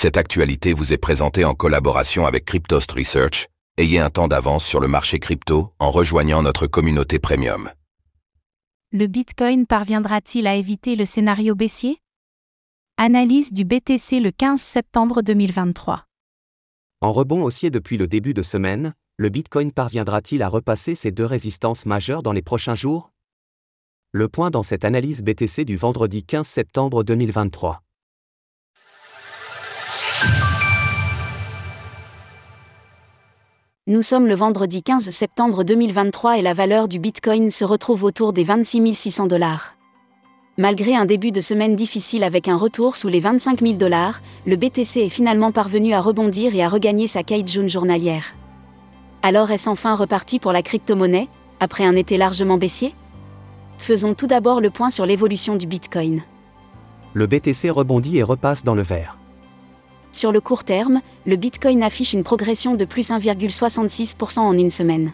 Cette actualité vous est présentée en collaboration avec Cryptost Research. Ayez un temps d'avance sur le marché crypto en rejoignant notre communauté premium. Le Bitcoin parviendra-t-il à éviter le scénario baissier? Analyse du BTC le 15 septembre 2023. En rebond haussier depuis le début de semaine, le Bitcoin parviendra-t-il à repasser ces deux résistances majeures dans les prochains jours? Le point dans cette analyse BTC du vendredi 15 septembre 2023. Nous sommes le vendredi 15 septembre 2023 et la valeur du Bitcoin se retrouve autour des 26 600 dollars. Malgré un début de semaine difficile avec un retour sous les 25 000 dollars, le BTC est finalement parvenu à rebondir et à regagner sa June journalière. Alors est-ce enfin reparti pour la crypto-monnaie, après un été largement baissier? Faisons tout d'abord le point sur l'évolution du Bitcoin. Le BTC rebondit et repasse dans le vert. Sur le court terme, le Bitcoin affiche une progression de plus 1,66% en une semaine.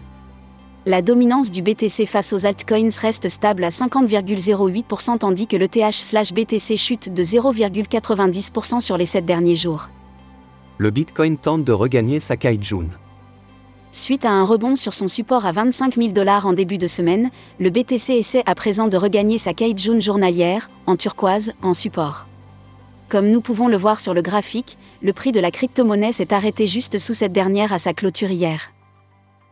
La dominance du BTC face aux altcoins reste stable à 50,08% tandis que le TH/BTC chute de 0,90% sur les 7 derniers jours. Le Bitcoin tente de regagner sa June. Suite à un rebond sur son support à 25 000 dollars en début de semaine, le BTC essaie à présent de regagner sa June journalière, en turquoise, en support. Comme nous pouvons le voir sur le graphique, le prix de la crypto-monnaie s'est arrêté juste sous cette dernière à sa clôture hier.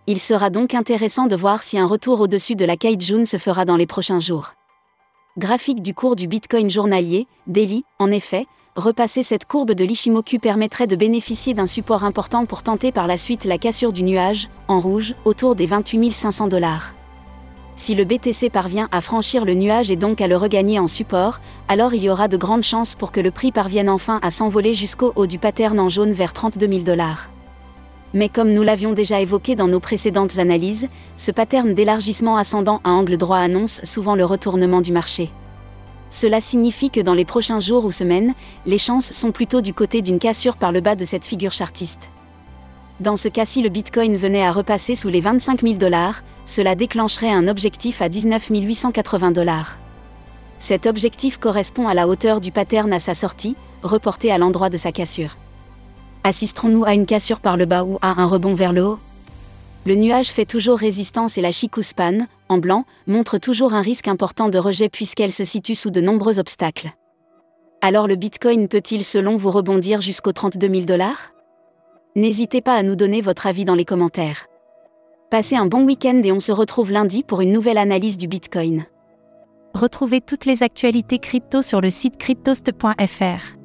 Il sera donc intéressant de voir si un retour au-dessus de la June se fera dans les prochains jours. Graphique du cours du Bitcoin journalier, daily, en effet, repasser cette courbe de l'Ishimoku permettrait de bénéficier d'un support important pour tenter par la suite la cassure du nuage, en rouge, autour des 28 500 dollars. Si le BTC parvient à franchir le nuage et donc à le regagner en support, alors il y aura de grandes chances pour que le prix parvienne enfin à s'envoler jusqu'au haut du pattern en jaune vers 32 000 dollars. Mais comme nous l'avions déjà évoqué dans nos précédentes analyses, ce pattern d'élargissement ascendant à angle droit annonce souvent le retournement du marché. Cela signifie que dans les prochains jours ou semaines, les chances sont plutôt du côté d'une cassure par le bas de cette figure chartiste. Dans ce cas-ci, le Bitcoin venait à repasser sous les 25 000 dollars, cela déclencherait un objectif à 19 880 dollars. Cet objectif correspond à la hauteur du pattern à sa sortie, reporté à l'endroit de sa cassure. Assisterons-nous à une cassure par le bas ou à un rebond vers le haut? Le nuage fait toujours résistance et la Chikuspan, en blanc, montre toujours un risque important de rejet puisqu'elle se situe sous de nombreux obstacles. Alors le Bitcoin peut-il selon vous rebondir jusqu'aux 32 000 dollars? N'hésitez pas à nous donner votre avis dans les commentaires. Passez un bon week-end et on se retrouve lundi pour une nouvelle analyse du Bitcoin. Retrouvez toutes les actualités crypto sur le site cryptost.fr.